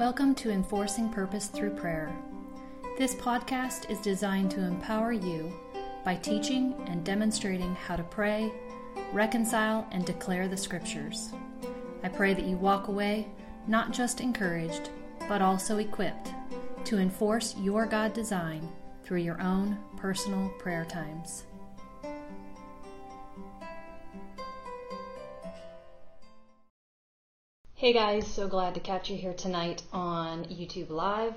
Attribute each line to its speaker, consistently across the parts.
Speaker 1: Welcome to Enforcing Purpose Through Prayer. This podcast is designed to empower you by teaching and demonstrating how to pray, reconcile, and declare the Scriptures. I pray that you walk away not just encouraged, but also equipped to enforce your God design through your own personal prayer times.
Speaker 2: Hey guys, so glad to catch you here tonight on YouTube Live,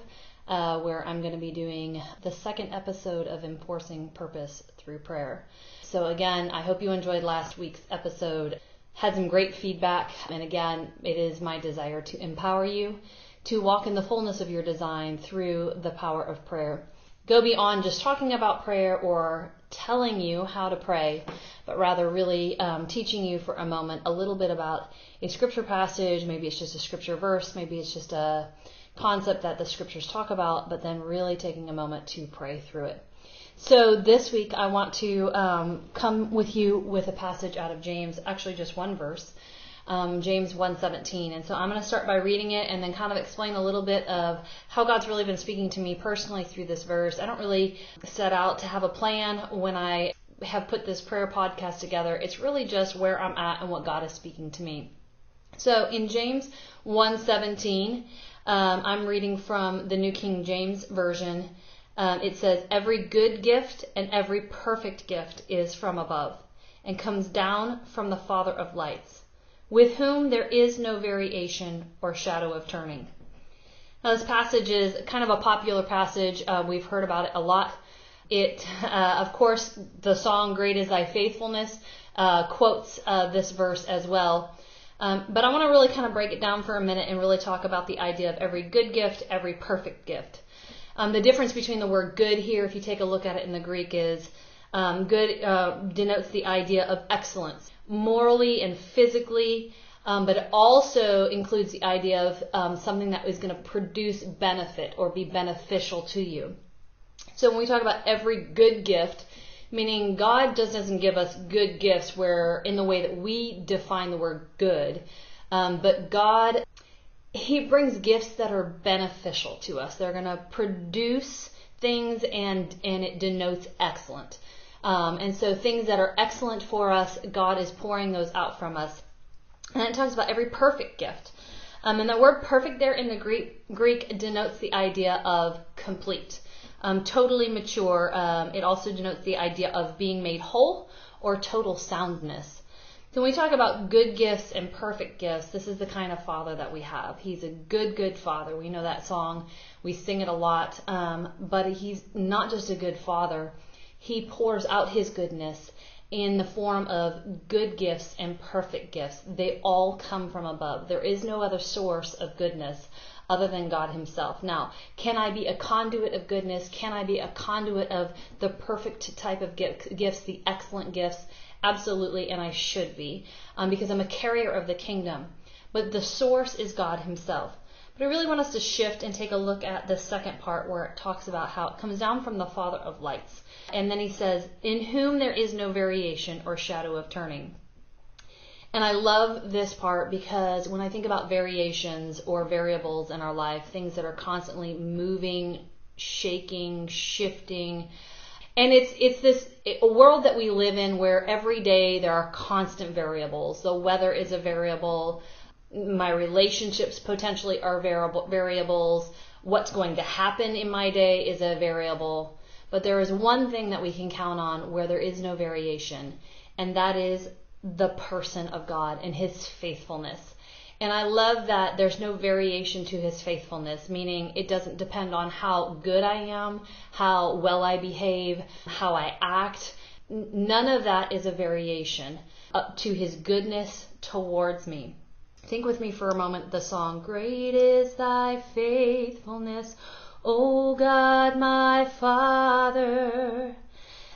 Speaker 2: uh, where I'm going to be doing the second episode of Enforcing Purpose Through Prayer. So, again, I hope you enjoyed last week's episode. Had some great feedback, and again, it is my desire to empower you to walk in the fullness of your design through the power of prayer. Go beyond just talking about prayer or telling you how to pray, but rather really um, teaching you for a moment a little bit about a scripture passage. Maybe it's just a scripture verse, maybe it's just a concept that the scriptures talk about, but then really taking a moment to pray through it. So this week I want to um, come with you with a passage out of James, actually just one verse, um, James 1:17. And so I'm going to start by reading it and then kind of explain a little bit of how God's really been speaking to me personally through this verse. I don't really set out to have a plan when I have put this prayer podcast together. It's really just where I'm at and what God is speaking to me. So in James 1:17, um, I'm reading from the New King James Version. Um, it says, Every good gift and every perfect gift is from above and comes down from the Father of lights with whom there is no variation or shadow of turning. Now, this passage is kind of a popular passage. Uh, we've heard about it a lot. It, uh, of course, the song "Great Is Thy Faithfulness" uh, quotes uh, this verse as well. Um, but I want to really kind of break it down for a minute and really talk about the idea of every good gift, every perfect gift. Um, the difference between the word "good" here, if you take a look at it in the Greek, is um, good uh, denotes the idea of excellence morally and physically, um, but it also includes the idea of um, something that is going to produce benefit or be beneficial to you. So when we talk about every good gift, meaning God just doesn't give us good gifts where in the way that we define the word good, um, but God, He brings gifts that are beneficial to us. They're going to produce things and and it denotes excellent. Um, and so things that are excellent for us, God is pouring those out from us. And it talks about every perfect gift. Um, and the word perfect there in the Greek, Greek denotes the idea of complete, um, totally mature. Um, it also denotes the idea of being made whole or total soundness. So when we talk about good gifts and perfect gifts, this is the kind of father that we have. He's a good, good father. We know that song. We sing it a lot. Um, but he's not just a good father he pours out his goodness in the form of good gifts and perfect gifts. They all come from above. There is no other source of goodness other than God Himself. Now, can I be a conduit of goodness? Can I be a conduit of the perfect type of gifts, the excellent gifts? Absolutely, and I should be, um, because I'm a carrier of the kingdom. But the source is God Himself. But I really want us to shift and take a look at the second part where it talks about how it comes down from the Father of lights. And then he says, In whom there is no variation or shadow of turning. And I love this part because when I think about variations or variables in our life, things that are constantly moving, shaking, shifting, and it's it's this a world that we live in where every day there are constant variables. The weather is a variable, my relationships potentially are variable variables, what's going to happen in my day is a variable. But there is one thing that we can count on where there is no variation, and that is the person of God and his faithfulness. And I love that there's no variation to his faithfulness, meaning it doesn't depend on how good I am, how well I behave, how I act. None of that is a variation up to his goodness towards me. Think with me for a moment the song, Great is thy faithfulness. O God, my Father,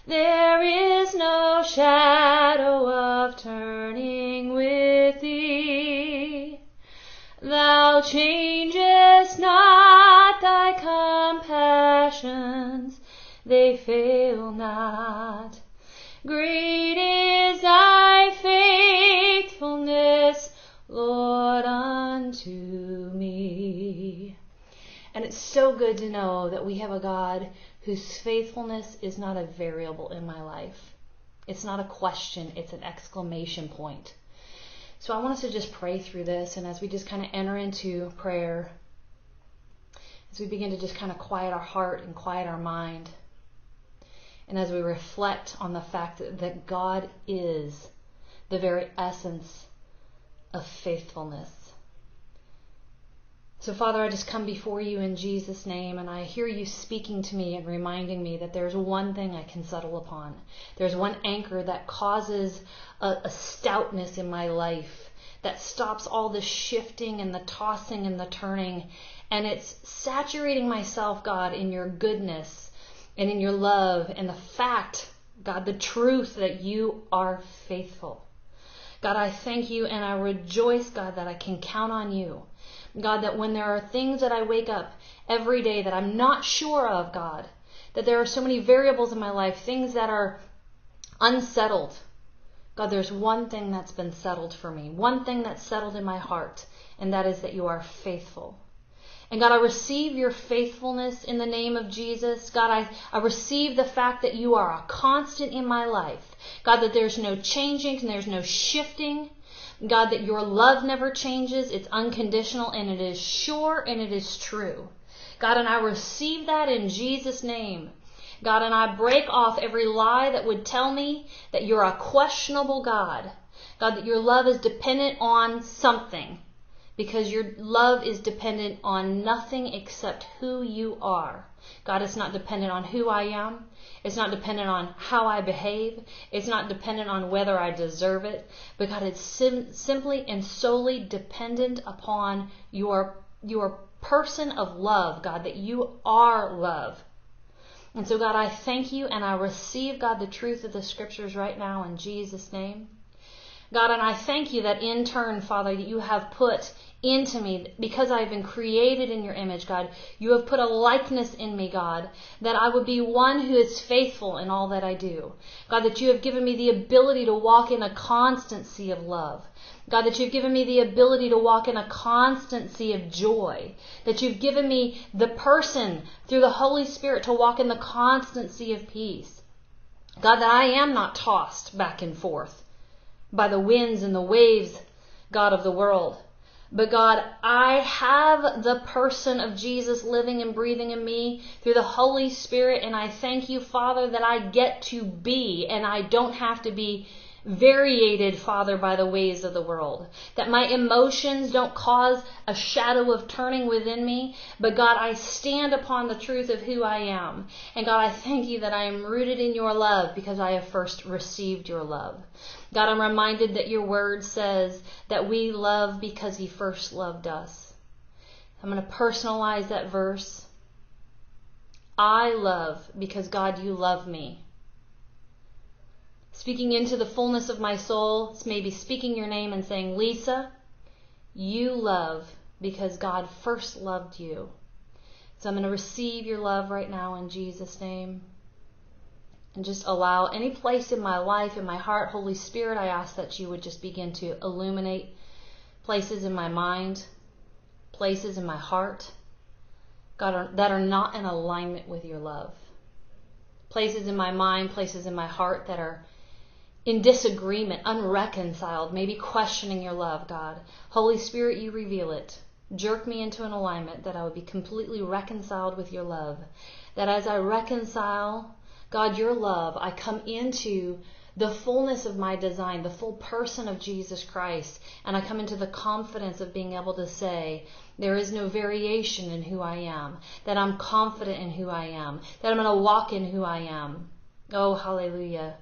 Speaker 2: there is no shadow of turning with thee. Thou changest not thy compassions, they fail not. Great so good to know that we have a God whose faithfulness is not a variable in my life. It's not a question, it's an exclamation point. So I want us to just pray through this, and as we just kind of enter into prayer, as we begin to just kind of quiet our heart and quiet our mind, and as we reflect on the fact that, that God is the very essence of faithfulness. So, Father, I just come before you in Jesus' name, and I hear you speaking to me and reminding me that there's one thing I can settle upon. There's one anchor that causes a, a stoutness in my life that stops all the shifting and the tossing and the turning. And it's saturating myself, God, in your goodness and in your love and the fact, God, the truth that you are faithful. God, I thank you and I rejoice, God, that I can count on you. God, that when there are things that I wake up every day that I'm not sure of, God, that there are so many variables in my life, things that are unsettled. God, there's one thing that's been settled for me, one thing that's settled in my heart, and that is that you are faithful. And God, I receive your faithfulness in the name of Jesus. God, I, I receive the fact that you are a constant in my life. God, that there's no changing and there's no shifting. God, that your love never changes. It's unconditional and it is sure and it is true. God, and I receive that in Jesus' name. God, and I break off every lie that would tell me that you're a questionable God. God, that your love is dependent on something because your love is dependent on nothing except who you are. God, it's not dependent on who I am. It's not dependent on how I behave. It's not dependent on whether I deserve it. But God, it's sim- simply and solely dependent upon your, your person of love, God, that you are love. And so, God, I thank you and I receive, God, the truth of the scriptures right now in Jesus' name. God, and I thank you that in turn, Father, that you have put into me because I have been created in your image, God. You have put a likeness in me, God, that I would be one who is faithful in all that I do. God, that you have given me the ability to walk in a constancy of love. God, that you've given me the ability to walk in a constancy of joy. That you've given me the person through the Holy Spirit to walk in the constancy of peace. God, that I am not tossed back and forth by the winds and the waves, God of the world. But God, I have the person of Jesus living and breathing in me through the Holy Spirit, and I thank you, Father, that I get to be, and I don't have to be variated, Father, by the ways of the world. That my emotions don't cause a shadow of turning within me, but God, I stand upon the truth of who I am. And God, I thank you that I am rooted in your love because I have first received your love. God, I'm reminded that your word says that we love because he first loved us. I'm going to personalize that verse. I love because God, you love me. Speaking into the fullness of my soul, it's maybe speaking your name and saying, Lisa, you love because God first loved you. So I'm going to receive your love right now in Jesus' name and just allow any place in my life, in my heart, Holy Spirit, I ask that you would just begin to illuminate places in my mind, places in my heart, God, that are not in alignment with your love. Places in my mind, places in my heart that are in disagreement, unreconciled, maybe questioning your love, God. Holy Spirit, you reveal it. Jerk me into an alignment that I would be completely reconciled with your love. That as I reconcile God, your love, I come into the fullness of my design, the full person of Jesus Christ, and I come into the confidence of being able to say, there is no variation in who I am, that I'm confident in who I am, that I'm going to walk in who I am. Oh, hallelujah.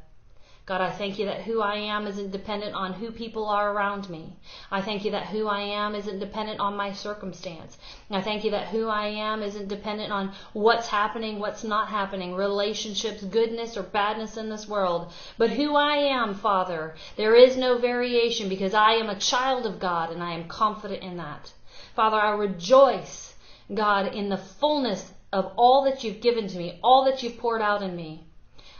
Speaker 2: God, I thank you that who I am isn't dependent on who people are around me. I thank you that who I am isn't dependent on my circumstance. I thank you that who I am isn't dependent on what's happening, what's not happening, relationships, goodness or badness in this world. But who I am, Father, there is no variation because I am a child of God and I am confident in that. Father, I rejoice, God, in the fullness of all that you've given to me, all that you've poured out in me.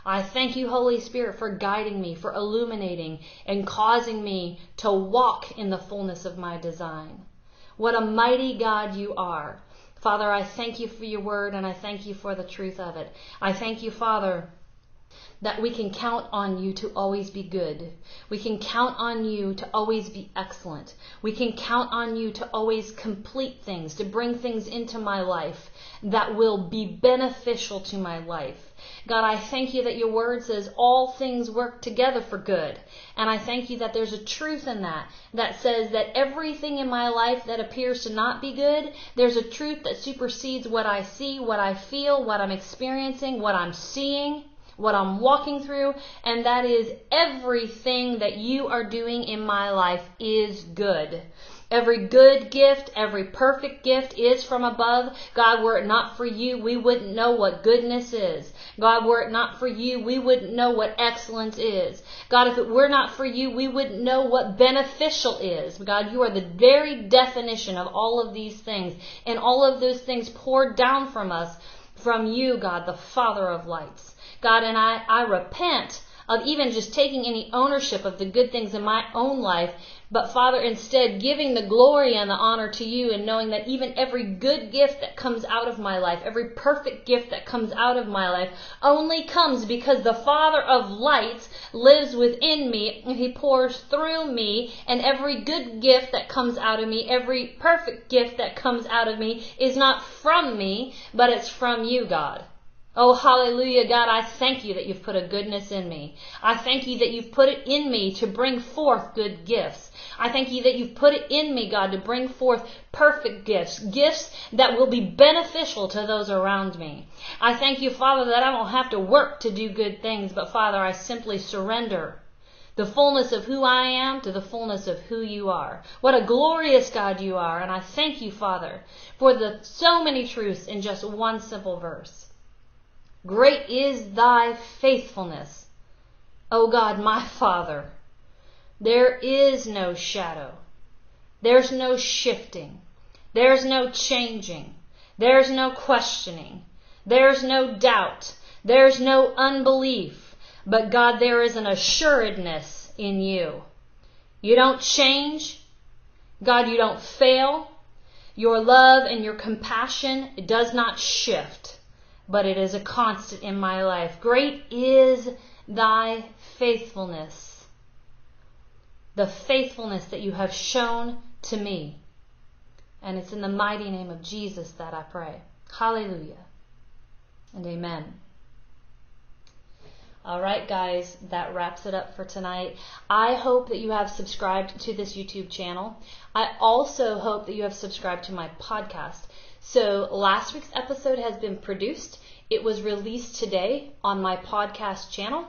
Speaker 2: I thank you, Holy Spirit, for guiding me, for illuminating and causing me to walk in the fullness of my design. What a mighty God you are. Father, I thank you for your word and I thank you for the truth of it. I thank you, Father, that we can count on you to always be good. We can count on you to always be excellent. We can count on you to always complete things, to bring things into my life that will be beneficial to my life. God, I thank you that your word says all things work together for good. And I thank you that there's a truth in that that says that everything in my life that appears to not be good, there's a truth that supersedes what I see, what I feel, what I'm experiencing, what I'm seeing what I'm walking through, and that is everything that you are doing in my life is good. Every good gift, every perfect gift is from above. God, were it not for you, we wouldn't know what goodness is. God, were it not for you, we wouldn't know what excellence is. God, if it were not for you, we wouldn't know what beneficial is. God, you are the very definition of all of these things, and all of those things poured down from us from you, God, the Father of lights. God, and I, I repent of even just taking any ownership of the good things in my own life, but Father, instead giving the glory and the honor to you and knowing that even every good gift that comes out of my life, every perfect gift that comes out of my life, only comes because the Father of lights lives within me and He pours through me, and every good gift that comes out of me, every perfect gift that comes out of me is not from me, but it's from you, God. Oh, hallelujah, God, I thank you that you've put a goodness in me. I thank you that you've put it in me to bring forth good gifts. I thank you that you've put it in me, God, to bring forth perfect gifts, gifts that will be beneficial to those around me. I thank you, Father, that I don't have to work to do good things, but Father, I simply surrender the fullness of who I am to the fullness of who you are. What a glorious God you are, and I thank you, Father, for the so many truths in just one simple verse. Great is thy faithfulness, O God, my Father. There is no shadow. There's no shifting. There's no changing. There's no questioning. There's no doubt. There's no unbelief. But God, there is an assuredness in you. You don't change. God, you don't fail. Your love and your compassion does not shift but it is a constant in my life. Great is thy faithfulness, the faithfulness that you have shown to me. And it's in the mighty name of Jesus that I pray. Hallelujah and amen. All right, guys, that wraps it up for tonight. I hope that you have subscribed to this YouTube channel. I also hope that you have subscribed to my podcast. So last week's episode has been produced. It was released today on my podcast channel.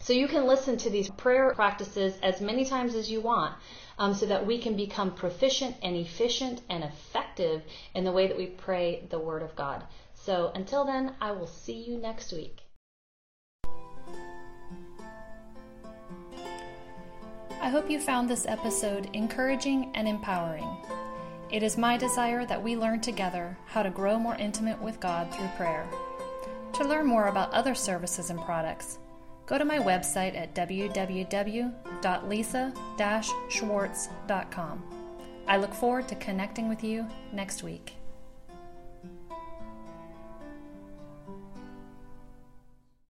Speaker 2: So you can listen to these prayer practices as many times as you want um, so that we can become proficient and efficient and effective in the way that we pray the Word of God. So until then, I will see you next week.
Speaker 1: I hope you found this episode encouraging and empowering. It is my desire that we learn together how to grow more intimate with God through prayer. To learn more about other services and products, go to my website at www.lisa-schwartz.com. I look forward to connecting with you next week.